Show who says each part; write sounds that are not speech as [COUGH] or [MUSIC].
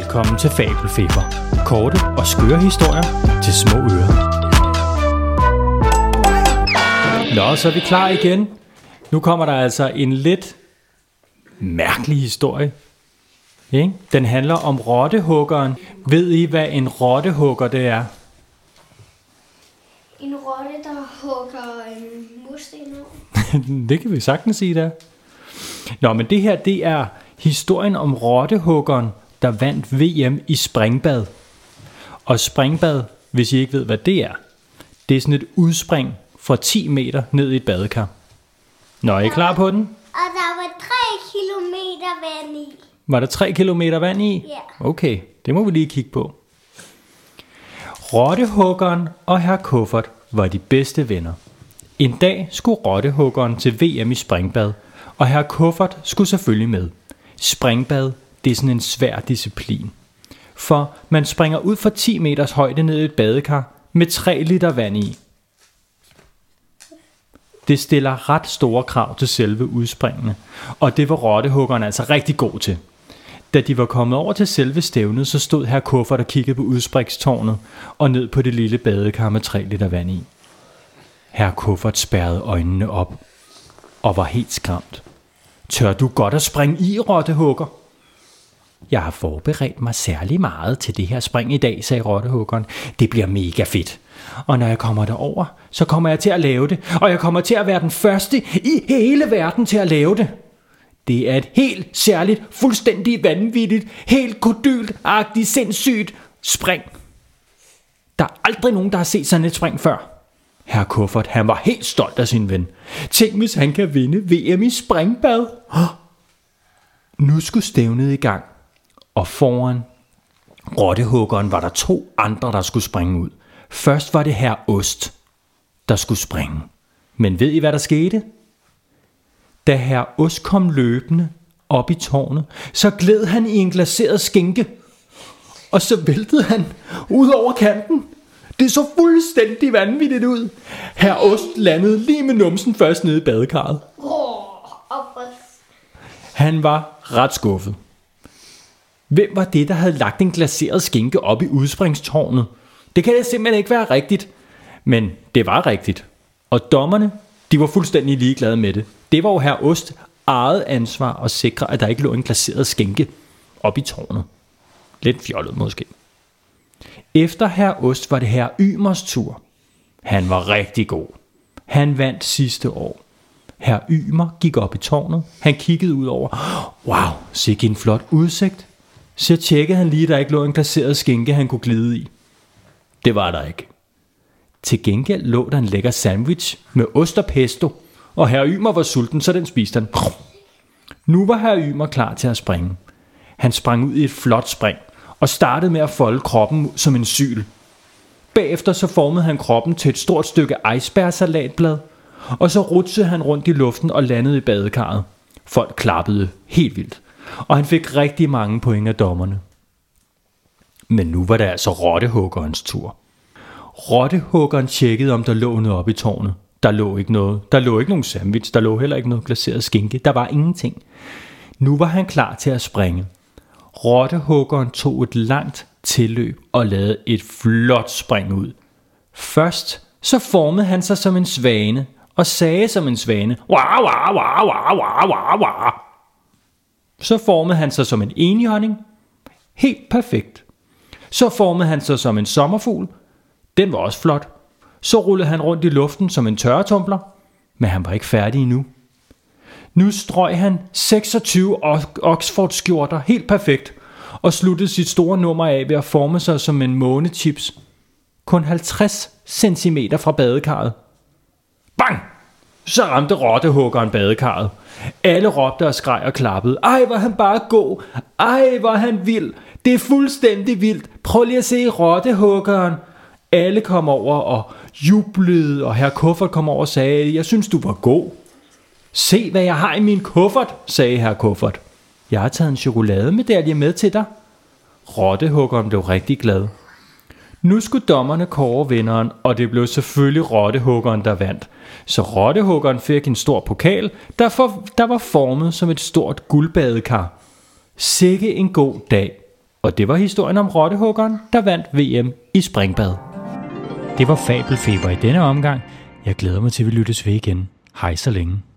Speaker 1: Velkommen til Fabelfeber. Korte og skøre historier til små ører. Nå, så er vi klar igen. Nu kommer der altså en lidt mærkelig historie. Ikke? Den handler om rottehuggeren. Ved I, hvad en rottehugger det er?
Speaker 2: En rotte, der hugger en mursten over. [LAUGHS]
Speaker 1: det kan vi sagtens sige der. Nå, men det her, det er historien om rottehuggeren, der vandt VM i springbad. Og springbad, hvis I ikke ved, hvad det er, det er sådan et udspring fra 10 meter ned i et badekar. Nå, er I klar på den?
Speaker 2: Og der var 3 kilometer vand i.
Speaker 1: Var der 3 km vand i?
Speaker 2: Ja.
Speaker 1: Okay, det må vi lige kigge på. Rottehuggeren og herr Kuffert var de bedste venner. En dag skulle rottehuggeren til VM i springbad, og herr Kuffert skulle selvfølgelig med. Springbad, det er sådan en svær disciplin. For man springer ud fra 10 meters højde ned i et badekar med 3 liter vand i. Det stiller ret store krav til selve udspringene, og det var rottehuggeren altså rigtig god til. Da de var kommet over til selve stævnet, så stod her kuffert der kiggede på udspringstårnet og ned på det lille badekar med 3 liter vand i. Herr Kuffert spærrede øjnene op og var helt skræmt. Tør du godt at springe i, rottehugger? Jeg har forberedt mig særlig meget til det her spring i dag, sagde rottehuggeren. Det bliver mega fedt. Og når jeg kommer derover, så kommer jeg til at lave det, og jeg kommer til at være den første i hele verden til at lave det. Det er et helt særligt, fuldstændig vanvittigt, helt kodylt-agtigt, sindssygt spring. Der er aldrig nogen, der har set sådan et spring før. Herr Kuffert, han var helt stolt af sin ven. Tænk, hvis han kan vinde VM i springbad. Nu skulle stævnet i gang, og foran rottehuggeren var der to andre, der skulle springe ud. Først var det herr Ost, der skulle springe. Men ved I, hvad der skete? Da herr Ost kom løbende op i tårnet, så gled han i en glaseret skinke. Og så væltede han ud over kanten. Det så fuldstændig vanvittigt ud. Herr Ost landede lige med numsen først nede i badekarret. Han var ret skuffet. Hvem var det, der havde lagt en glaseret skinke op i udspringstårnet? Det kan da simpelthen ikke være rigtigt. Men det var rigtigt. Og dommerne, de var fuldstændig ligeglade med det. Det var jo her Ost eget ansvar at sikre, at der ikke lå en glaseret skænke op i tårnet. Lidt fjollet måske. Efter her Ost var det her Ymers tur. Han var rigtig god. Han vandt sidste år. Herr Ymer gik op i tårnet. Han kiggede ud over. Wow, sikke en flot udsigt. Så tjekkede han lige, der ikke lå en glaseret skinke, han kunne glide i. Det var der ikke. Til gengæld lå der en lækker sandwich med ost og pesto, og herr Ymer var sulten, så den spiste han. Nu var herr Ymer klar til at springe. Han sprang ud i et flot spring, og startede med at folde kroppen som en syl. Bagefter så formede han kroppen til et stort stykke icebergsalatblad, og så rutsede han rundt i luften og landede i badekarret. Folk klappede helt vildt, og han fik rigtig mange point af dommerne. Men nu var det altså rottehuggerens tur. Rottehuggeren tjekkede, om der lå noget oppe i tårnet. Der lå ikke noget. Der lå ikke nogen sandwich. Der lå heller ikke noget glaseret skinke. Der var ingenting. Nu var han klar til at springe. Rottehuggeren tog et langt tilløb og lavede et flot spring ud. Først så formede han sig som en svane og sagde som en svane. Wah, wah, wah, wah, wah, wah, wah. Så formede han sig som en enhjørning. Helt perfekt. Så formede han sig som en sommerfugl. Den var også flot. Så rullede han rundt i luften som en tørretumbler. Men han var ikke færdig endnu. Nu strøg han 26 Oxford-skjorter helt perfekt, og sluttede sit store nummer af ved at forme sig som en månechips. Kun 50 cm fra badekarret. Bang! Så ramte rottehuggeren badekarret. Alle råbte og skreg og klappede. Ej, hvor han bare god. Ej, hvor han vild. Det er fuldstændig vildt. Prøv lige at se rottehuggeren. Alle kom over og jublede, og herr Kuffert kom over og sagde, jeg synes, du var god. Se, hvad jeg har i min kuffert, sagde herr Kuffert. Jeg har taget en chokolademedalje med til dig. Rottehuggeren blev rigtig glad. Nu skulle dommerne kåre vinderen, og det blev selvfølgelig rottehuggeren, der vandt. Så rottehuggeren fik en stor pokal, der, for, der var formet som et stort guldbadekar. Sikke en god dag. Og det var historien om rottehuggeren, der vandt VM i springbad. Det var Fabelfeber i denne omgang. Jeg glæder mig til, at vi lyttes ved igen. Hej så længe.